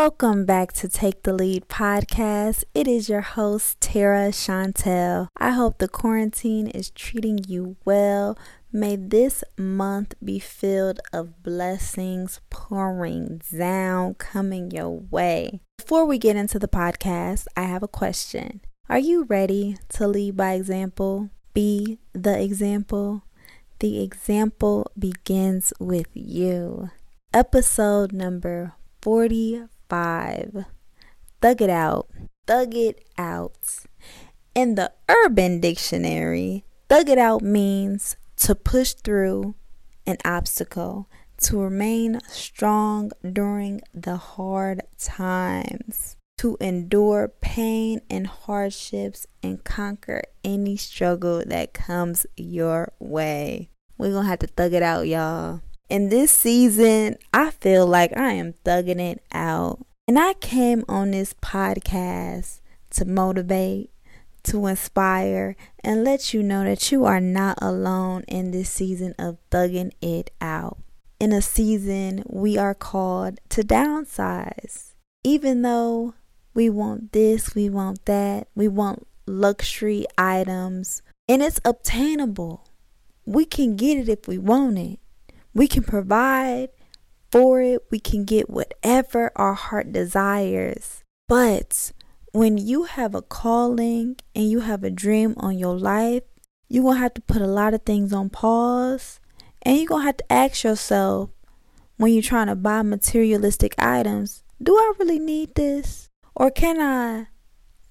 Welcome back to Take the Lead podcast. It is your host, Tara Chantel. I hope the quarantine is treating you well. May this month be filled of blessings pouring down, coming your way. Before we get into the podcast, I have a question. Are you ready to lead by example? Be the example? The example begins with you. Episode number 45. Thug it out. Thug it out. In the Urban Dictionary, thug it out means to push through an obstacle, to remain strong during the hard times, to endure pain and hardships and conquer any struggle that comes your way. We're gonna have to thug it out, y'all. In this season, I feel like I am thugging it out. And I came on this podcast to motivate, to inspire, and let you know that you are not alone in this season of thugging it out. In a season, we are called to downsize. Even though we want this, we want that, we want luxury items, and it's obtainable. We can get it if we want it. We can provide for it, we can get whatever our heart desires. But when you have a calling and you have a dream on your life, you're going to have to put a lot of things on pause. And you're going to have to ask yourself when you're trying to buy materialistic items do I really need this? Or can I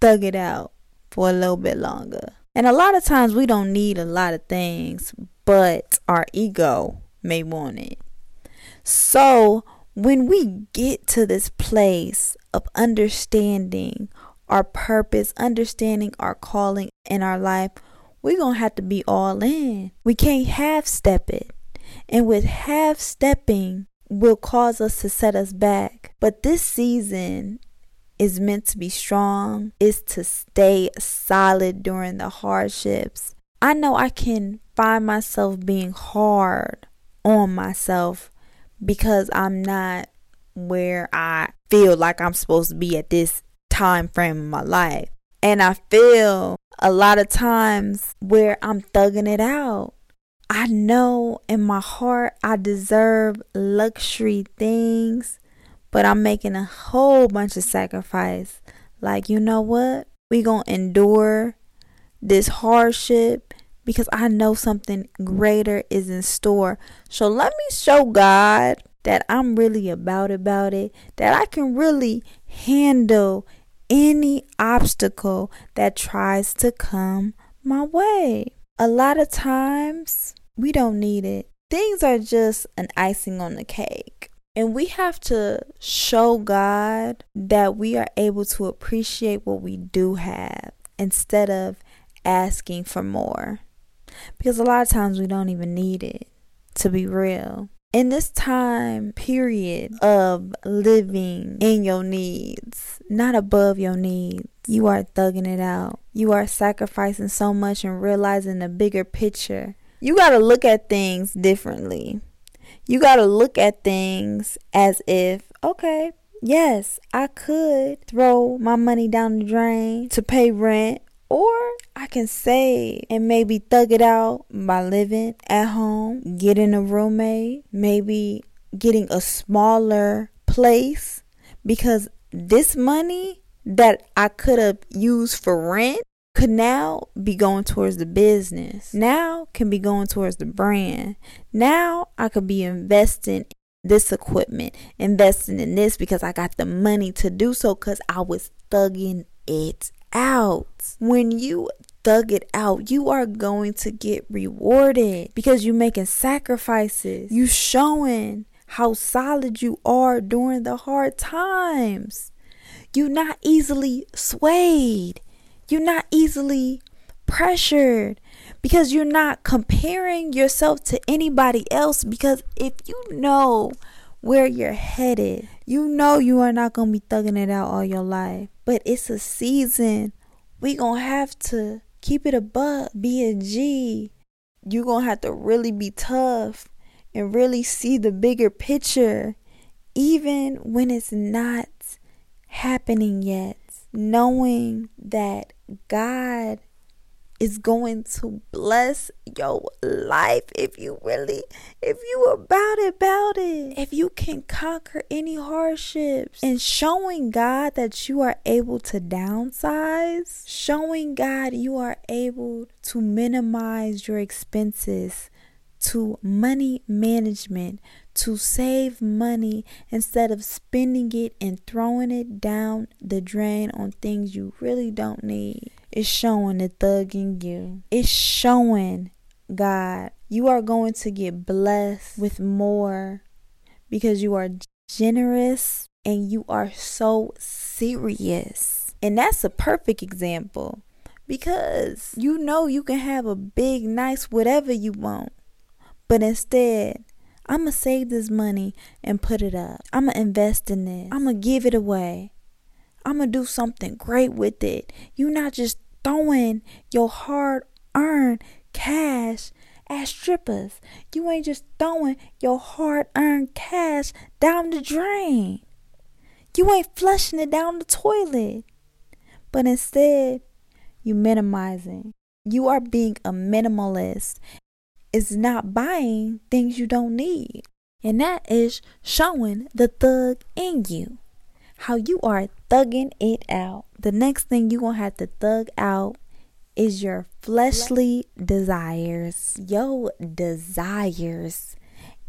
thug it out for a little bit longer? And a lot of times we don't need a lot of things, but our ego may want it. So, when we get to this place of understanding our purpose, understanding our calling in our life, we're going to have to be all in. We can't half step it. And with half stepping, will cause us to set us back. But this season is meant to be strong, is to stay solid during the hardships. I know I can find myself being hard on myself because I'm not where I feel like I'm supposed to be at this time frame in my life. And I feel a lot of times where I'm thugging it out. I know in my heart I deserve luxury things, but I'm making a whole bunch of sacrifice. Like, you know what? We going to endure this hardship because I know something greater is in store. So let me show God that I'm really about about it, that I can really handle any obstacle that tries to come my way. A lot of times we don't need it. Things are just an icing on the cake. And we have to show God that we are able to appreciate what we do have instead of asking for more because a lot of times we don't even need it to be real. In this time period of living in your needs, not above your needs, you are thugging it out. You are sacrificing so much and realizing the bigger picture. You got to look at things differently. You got to look at things as if, okay, yes, I could throw my money down the drain to pay rent or I can save and maybe thug it out by living at home, getting a roommate, maybe getting a smaller place because this money that I could have used for rent could now be going towards the business. Now can be going towards the brand. Now I could be investing this equipment, investing in this because I got the money to do so because I was thugging it out. When you thug it out, you are going to get rewarded because you're making sacrifices. You showing how solid you are during the hard times. You're not easily swayed. You're not easily pressured because you're not comparing yourself to anybody else because if you know where you're headed. You know you are not going to be thugging it out all your life, but it's a season. We going to have to keep it a buck, be a G. You're going to have to really be tough and really see the bigger picture even when it's not happening yet. Knowing that God is going to bless your life if you really if you about it about it. If you can conquer any hardships. And showing god that you are able to downsize. Showing god you are able to minimize your expenses to money management to save money instead of spending it and throwing it down the drain on things you really don't need it's showing the thug in you. It's showing God you are going to get blessed with more because you are generous and you are so serious. And that's a perfect example because you know you can have a big, nice, whatever you want. But instead, I'm going to save this money and put it up. I'm going to invest in this. I'm going to give it away. I'm gonna do something great with it. You're not just throwing your hard earned cash at strippers. You ain't just throwing your hard earned cash down the drain. You ain't flushing it down the toilet. But instead, you minimizing. You are being a minimalist. It's not buying things you don't need. And that is showing the thug in you how you are thugging it out. The next thing you're going to have to thug out is your fleshly desires. Your desires.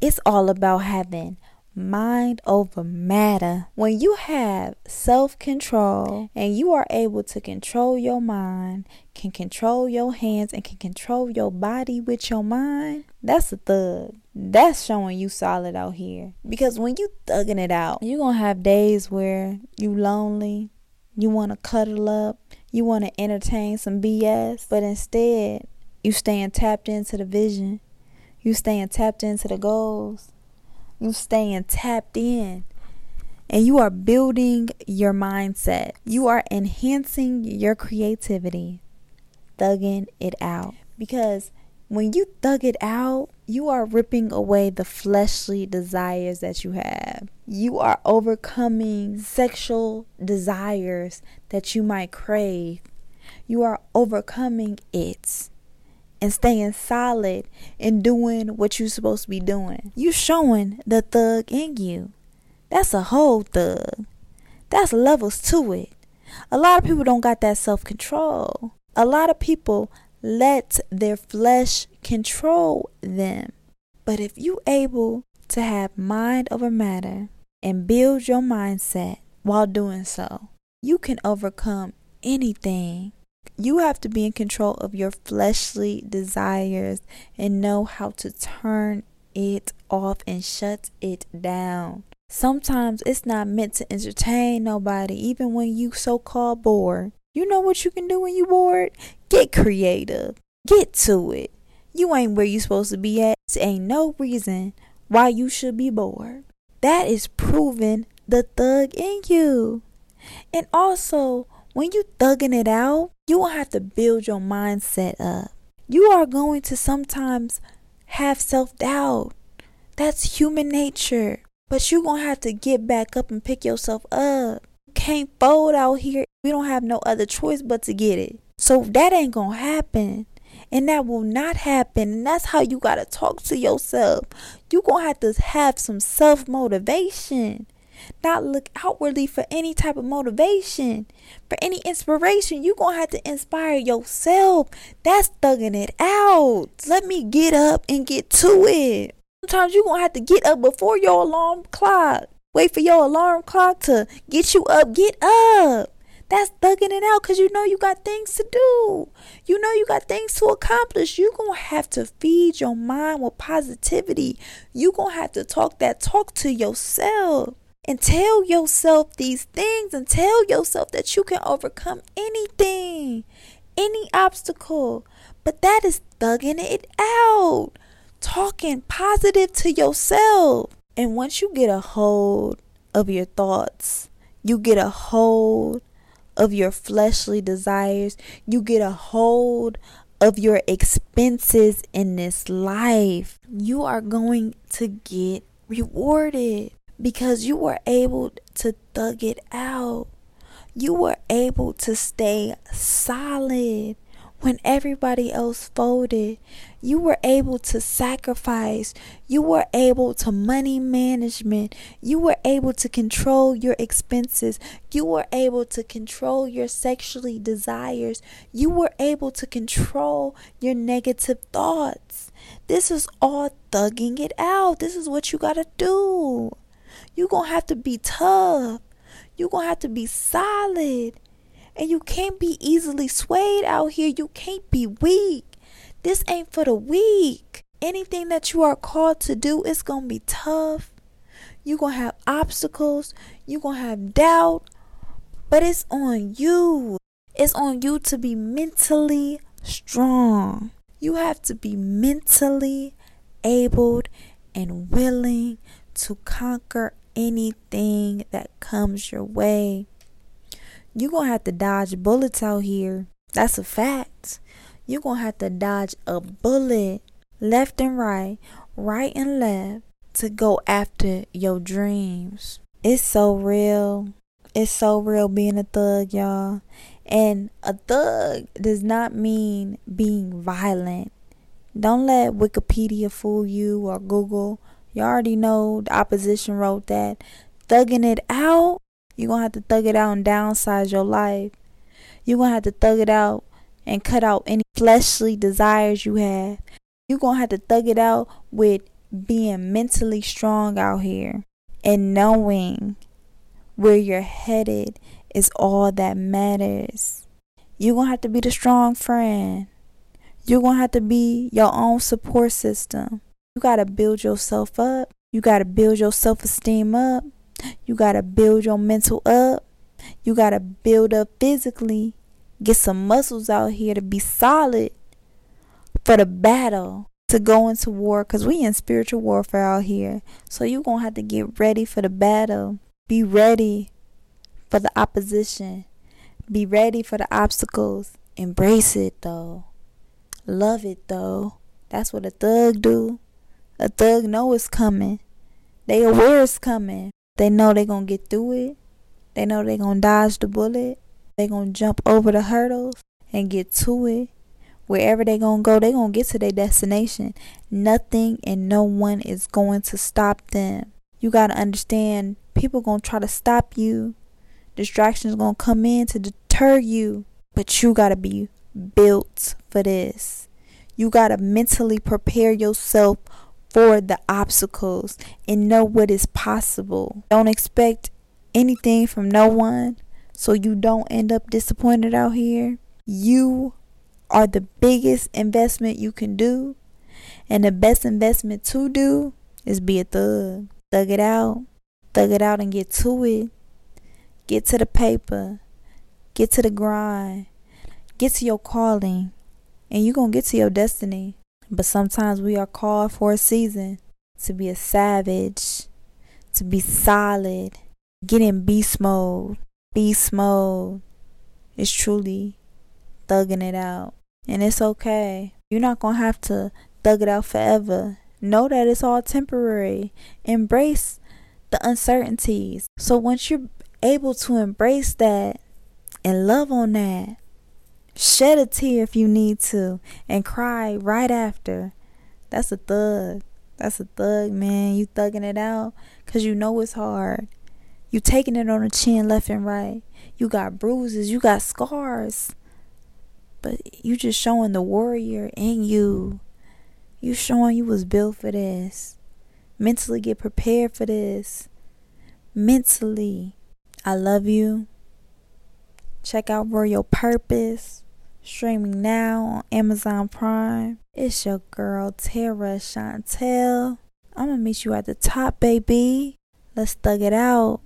It's all about having mind over matter. When you have self control and you are able to control your mind, can control your hands, and can control your body with your mind, that's a thug. That's showing you solid out here. Because when you thugging it out, you're gonna have days where you lonely, you wanna cuddle up, you wanna entertain some BS, but instead you staying tapped into the vision. You staying tapped into the goals you staying tapped in and you are building your mindset. You are enhancing your creativity, thugging it out. Because when you thug it out, you are ripping away the fleshly desires that you have. You are overcoming sexual desires that you might crave. You are overcoming it and staying solid and doing what you're supposed to be doing. You showing the thug in you. That's a whole thug. That's levels to it. A lot of people don't got that self control. A lot of people let their flesh control them. But if you able to have mind over matter and build your mindset while doing so, you can overcome anything you have to be in control of your fleshly desires and know how to turn it off and shut it down. Sometimes it's not meant to entertain nobody, even when you so called bored. You know what you can do when you bored? Get creative. Get to it. You ain't where you supposed to be at. There ain't no reason why you should be bored. That is proving the thug in you. And also, when you thugging it out, you will have to build your mindset up. You are going to sometimes have self doubt. That's human nature. But you're going to have to get back up and pick yourself up. You can't fold out here. We don't have no other choice but to get it. So that ain't going to happen. And that will not happen. And that's how you got to talk to yourself. You're going to have to have some self motivation not look outwardly for any type of motivation, for any inspiration. You're going to have to inspire yourself. That's thugging it out. Let me get up and get to it. Sometimes you're going to have to get up before your alarm clock. Wait for your alarm clock to get you up. Get up. That's thugging it out because you know you got things to do. You know you got things to accomplish. You're going to have to feed your mind with positivity. You're going to have to talk that talk to yourself and tell yourself these things and tell yourself that you can overcome anything, any obstacle. But that is thugging it out, talking positive to yourself. And once you get a hold of your thoughts, you get a hold of your fleshly desires, you get a hold of your expenses in this life, you are going to get rewarded because you were able to thug it out. You were able to stay solid when everybody else folded. You were able to sacrifice. You were able to money management. You were able to control your expenses. You were able to control your sexually desires. You were able to control your negative thoughts. This is all thugging it out. This is what you got to do. You're going to have to be tough. You're going to have to be solid. And you can't be easily swayed out here. You can't be weak. This ain't for the weak. Anything that you are called to do is going to be tough. You're going to have obstacles. You're going to have doubt. But it's on you. It's on you to be mentally strong. You have to be mentally able and willing to conquer anything that comes your way. You're going to have to dodge bullets out here. That's a fact. You're going to have to dodge a bullet left and right, right and left to go after your dreams. It's so real. It's so real being a thug, y'all. And a thug does not mean being violent. Don't let Wikipedia fool you or Google. You already know the opposition wrote that. Thugging it out you're going to have to thug it out and downsize your life. You're going to have to thug it out and cut out any fleshly desires you have. You're going to have to thug it out with being mentally strong out here and knowing where you're headed is all that matters. You're going to have to be the strong friend. You're going to have to be your own support system. You got to build yourself up. You got to build your self esteem up. You got to build your mental up. You got to build up physically. Get some muscles out here to be solid for the battle to go into war because we in spiritual warfare out here. So you to have to get ready for the battle. Be ready for the opposition. Be ready for the obstacles. Embrace it though. Love it though. That's what a thug do. A thug know it's coming. They aware it's coming. They know they're going to get through it. They know they're going to dodge the bullet. They're going to jump over the hurdles and get to it. Wherever they're going to go, they're going to get to their destination. Nothing and no one is going to stop them. You got to understand people going to try to stop you. Distractions going to come in to deter you. But you got to be built for this. You got to mentally prepare yourself for the obstacles and know what is possible. Don't expect anything from no one so you don't end up disappointed out here. You are the biggest investment you can do. And the best investment to do is be a thug. Thug it out. Thug it out and get to it. Get to the paper. Get to the grind. Get to your calling. And you're to get to your destiny. But sometimes we are called for a season to be a savage, to be solid, get in beast mode. Beast mode is truly thugging it out. And it's okay. You're not going to have to thug it out forever. Know that it's all temporary. Embrace the uncertainties. So once you're able to embrace that and love on that, Shed a tear if you need to and cry right after. That's a thug. That's a thug, man. You thugging it out because you know it's hard. You taking it on the chin left and right. You got bruises, you got scars. But you just showing the warrior in you. You showing you was built for this. Mentally get prepared for this. Mentally. I love you. Check out Royal Purpose. Streaming now on Amazon Prime. It's your girl Tara Chantel. I'm gonna meet you at the top, baby. Let's thug it out.